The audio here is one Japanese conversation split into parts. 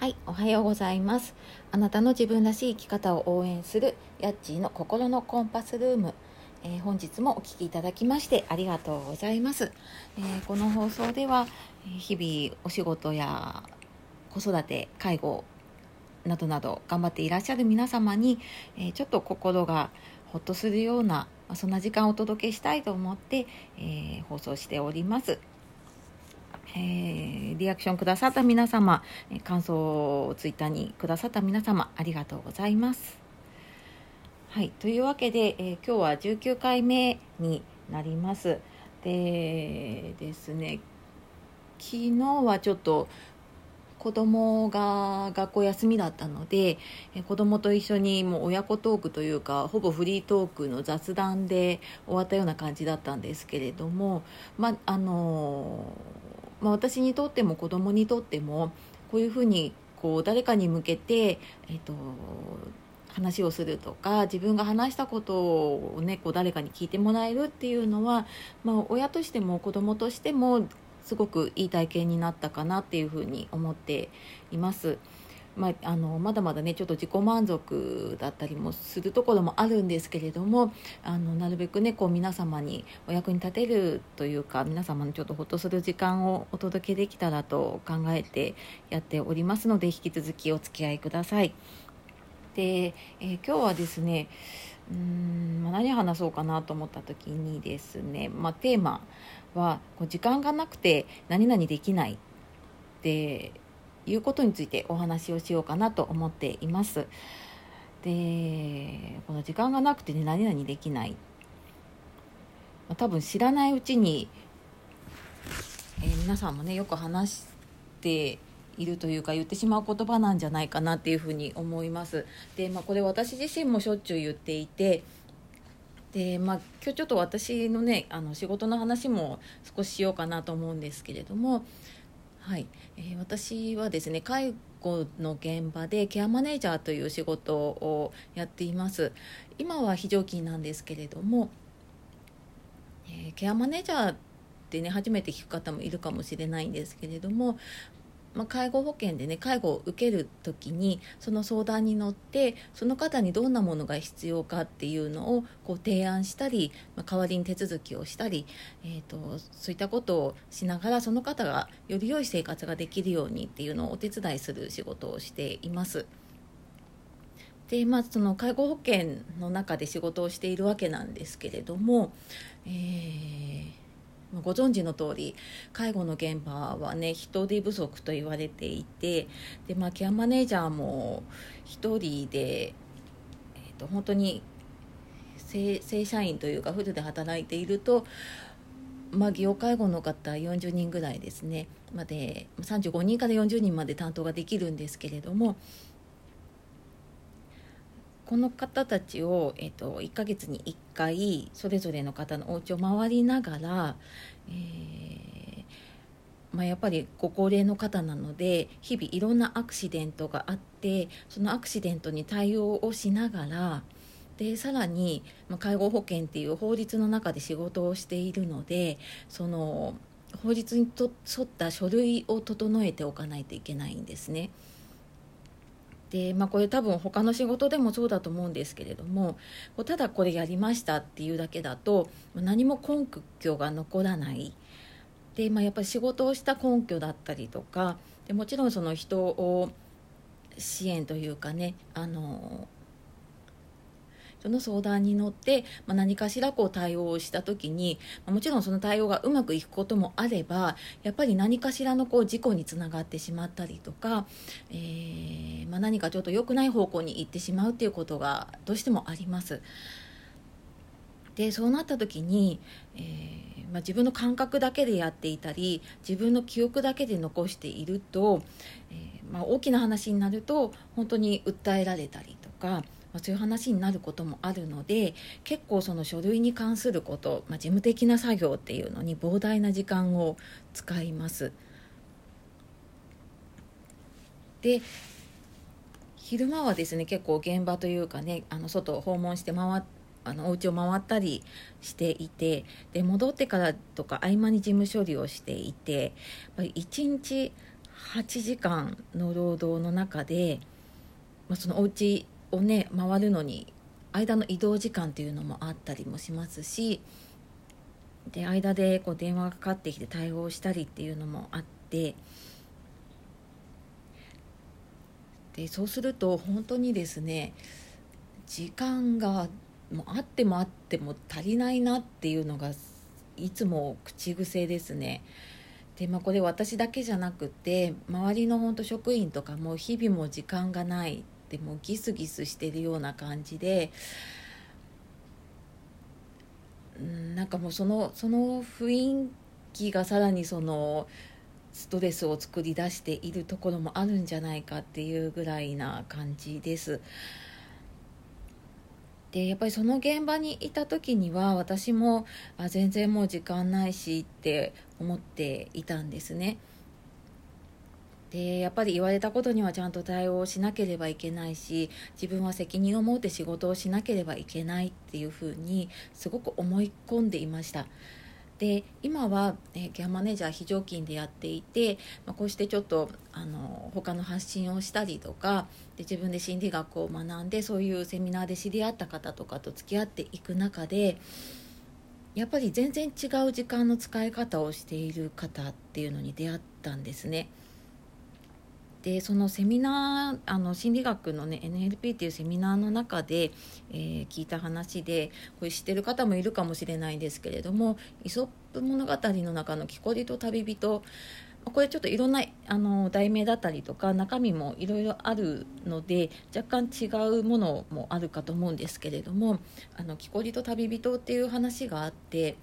はい、おはようございます。あなたの自分らしい生き方を応援するヤッチーの心のコンパスルーム。えー、本日もお聴きいただきましてありがとうございます。えー、この放送では日々お仕事や子育て、介護などなど頑張っていらっしゃる皆様に、えー、ちょっと心がほっとするようなそんな時間をお届けしたいと思って、え放送しております。えー、リアクションくださった皆様、感想をツイッターにくださった皆様、ありがとうございます。はい、というわけで、えー、今日は19回目になります。でですね、昨日はちょっと子供が学校休みだったので子供と一緒にもう親子トークというかほぼフリートークの雑談で終わったような感じだったんですけれどもまあのまあ、私にとっても子供にとってもこういうふうにこう誰かに向けて、えっと、話をするとか自分が話したことを、ね、こう誰かに聞いてもらえるっていうのは、まあ、親としても子供としてもすごくいい体験になったかなっていうふうに思っています。まあ、あのまだまだねちょっと自己満足だったりもするところもあるんですけれどもあのなるべくねこう皆様にお役に立てるというか皆様にちょっとほっとする時間をお届けできたらと考えてやっておりますので引き続きお付き合いください。で、えー、今日はですねうーん、ま、何話そうかなと思った時にですね、まあ、テーマは時間がなくて何々できないっていうことについてお話をしようかなと思っています。でこの時間がなくてね何々できない多分知らないうちに、えー、皆さんもねよく話しているというか言ってしまう言葉なんじゃないかなっていうふうに思います。で、まあ、これ私自身もしょっちゅう言っていてで、まあ、今日ちょっと私のねあの仕事の話も少ししようかなと思うんですけれどもはい、えー、私はですね介護の現場でケアマネージャーという仕事をやっています。今は非常勤なんですけれども、えー、ケアマネージャーってね初めて聞く方もいるかもしれないんですけれどもまあ、介護保険でね介護を受ける時にその相談に乗ってその方にどんなものが必要かっていうのをこう提案したり、まあ、代わりに手続きをしたり、えーと、そういったことをしながらその方がより良い生活ができるようにっていうのをお手伝いする仕事をしています。でまあ、その介護保険の中で仕事をしているわけなんですけれども、えーご存知の通り介護の現場はね人手不足と言われていてで、まあ、ケアマネージャーも1人で、えーと、本当に正社員というかフルで働いていると、まあ、業介護の方40人ぐらいですね。まで35人から40人まで担当ができるんですけれどもこの方たちを、えーと、1ヶ月に1回それぞれの方のお家を回りながら、えー、まあ、やっぱりご高齢の方なので日々いろんなアクシデントがあってそのアクシデントに対応をしながらでさらに、まあ、介護保険っていう法律の中で仕事をしているのでその法律にと沿った書類を整えておかないといけないんですね。でまあ、これ多分他の仕事でもそうだと思うんですけれどもただこれやりましたっていうだけだと何も根拠が残らない。で、まあ、やっぱり仕事をした根拠だったりとかでもちろんその人を支援というかねあのその相談に乗って、まあ、何かしらこう対応をした時に、まあ、もちろんその対応がうまくいくこともあればやっぱり何かしらのこう事故につながってしまったりとか、えー、まあ、何かちょっと良くない方向に行ってしまうっていうことがどうしてもあります。でそうなった時に、えー、まあ、自分の感覚だけでやっていたり自分の記憶だけで残していると、えー、まあ、大きな話になると本当に訴えられたりとかまあ、そういう話になることもあるので結構その書類に関すること、まあ、事務的な作業っていうのに膨大な時間を使います。で昼間はですね結構現場というかねあの外を訪問して回あのお家を回ったりしていてで戻ってからとか合間に事務処理をしていてやっぱり1日8時間の労働の中で、まあ、そのお家をね回るのに間の移動時間っていうのもあったりもしますしで間でこう電話がかかってきて対応したりっていうのもあってでそうすると本当にですね時間がもうあってもあっても足りないなっていうのがいつも口癖ですね。でまあ、これ私だけじゃなくて周りの本当職員とかも日々も時間がないってもうギスギスしてるような感じでなんかもうそのその雰囲気がさらにそのストレスを作り出しているところもあるんじゃないかっていうぐらいな感じです。でやっぱりその現場にいた時には私もあ全然もう時間ないしって思っていたんですね。でやっぱり言われたことにはちゃんと対応しなければいけないし自分は責任を持って仕事をしなければいけないっていうふうにすごく思い込んでいました。で今は、えケアマネージャー非常勤でやっていて、まあ、こうしてちょっとあの他の発信をしたりとかで自分で心理学を学んでそういうセミナーで知り合った方とかと付き合っていく中でやっぱり全然違う時間の使い方をしている方っていうのに出会ったんですね。でそのセミナーあの心理学のね NLP っていうセミナーの中で、えー、聞いた話でこれ知ってる方もいるかもしれないんですけれども「イソップ物語」の中の「木こりと旅人」これちょっといろんなあの題名だったりとか中身もいろいろあるので若干違うものもあるかと思うんですけれども「あの木こりと旅人」っていう話があって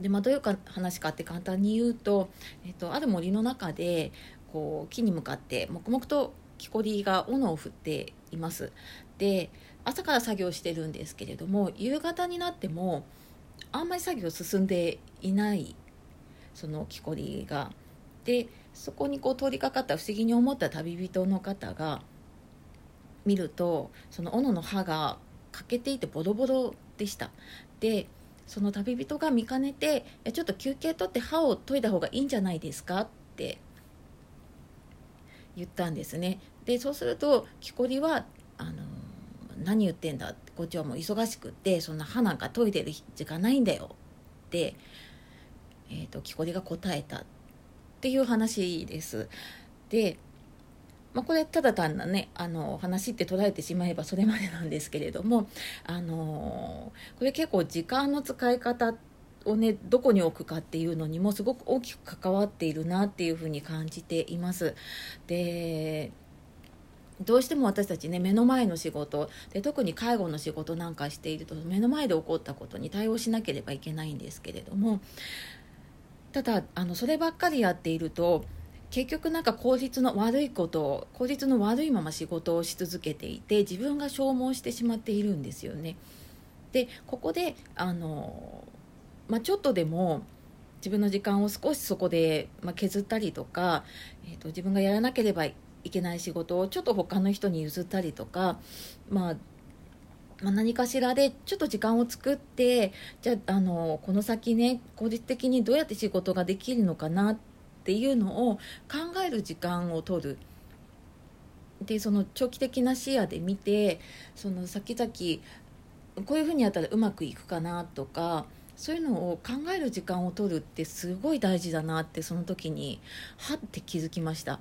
で、まあ、どういうか話かって簡単に言うと、えっと、ある森の中でこう木に向かって黙々と木こりが斧を振っています。で朝から作業してるんですけれども夕方になってもあんまり作業進んでいないその木こりが。でそこにこう通りかかった不思議に思った旅人の方が見るとその斧の刃が欠けていてボロボロでした。でその旅人が見かねて「ちょっと休憩取って刃を研いだ方がいいんじゃないですか?」って言ったんですね。でそうすると木こりはあの何言ってんだ？こっちはもう忙しくってそんな歯なんか研いでる時間ないんだよ。って、えーと、木こりが答えた。っていう話です。で、まあ、これただ単なねあの話って捉えてしまえばそれまでなんですけれどもあのこれ結構時間の使い方ってをねどこに置くかっていうのにもすごく大きく関わっているなっていうふうに感じています。でどうしても私たちね目の前の仕事で特に介護の仕事なんかしていると目の前で起こったことに対応しなければいけないんですけれどもただあのそればっかりやっていると結局なんか効率の悪いことを効率の悪いまま仕事をし続けていて自分が消耗してしまっているんですよね。でここであのまあ、ちょっとでも自分の時間を少しそこで、ま削ったりとか、えーと、自分がやらなければいけない仕事をちょっと他の人に譲ったりとか、まあ、まあ、何かしらでちょっと時間を作ってじゃああのこの先ね効率的にどうやって仕事ができるのかなっていうのを考える時間を取る。でその長期的な視野で見てその先々こういうふうにやったらうまくいくかなとかそういうのを考える時間を取るってすごい大事だなってその時にはって気づきました。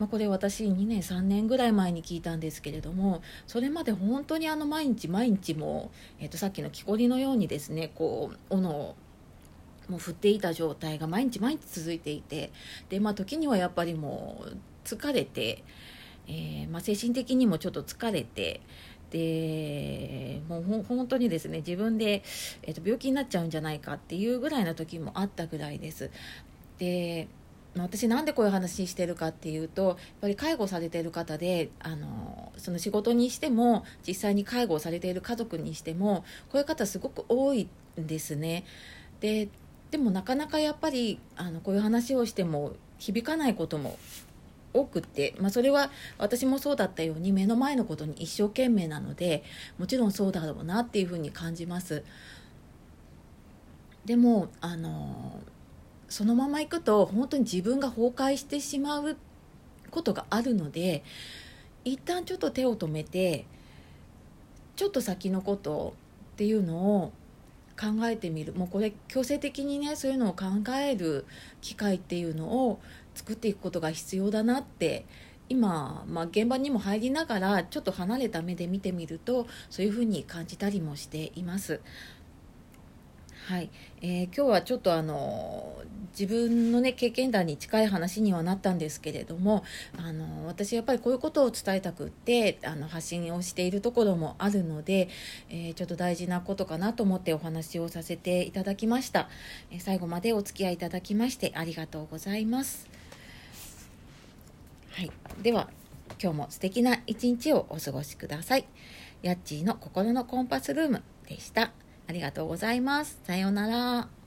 まあ、これ私2年3年ぐらい前に聞いたんですけれどもそれまで本当にあの毎日毎日も、えー、とさっきの木こりのようにですねこう斧をもう振っていた状態が毎日毎日続いていてで、まあ、時にはやっぱりもう疲れて、えーまあ、精神的にもちょっと疲れてでもう本当にですね自分で、えー、と病気になっちゃうんじゃないかっていうぐらいの時もあったぐらいです。で私なんでこういう話してるかっていうとやっぱり介護されてる方であのその仕事にしても実際に介護されている家族にしてもこういう方すごく多いんですね。ででもなかなかやっぱりあのこういう話をしても響かないことも多くって、まあ、それは私もそうだったように目の前のことに一生懸命なのでもちろんそうだろうなっていうふうに感じます。でもあのそのまま行くと本当に自分が崩壊してしまうことがあるので一旦ちょっと手を止めてちょっと先のことっていうのを考えてみる。もうこれ強制的にねそういうのを考える機会っていうのを作っていくことが必要だなって今、まあ、現場にも入りながらちょっと離れた目で見てみるとそういうふうに感じたりもしています。はい、えー、今日はちょっとあの自分のね経験談に近い話にはなったんですけれどもあの私やっぱりこういうことを伝えたくってあの発信をしているところもあるので、えー、ちょっと大事なことかなと思ってお話をさせていただきました、えー、最後までお付き合いいただきましてありがとうございます。はいでは今日も素敵な一日をお過ごしくださいやっちーの心のコンパスルームでした。ありがとうございます。さようなら。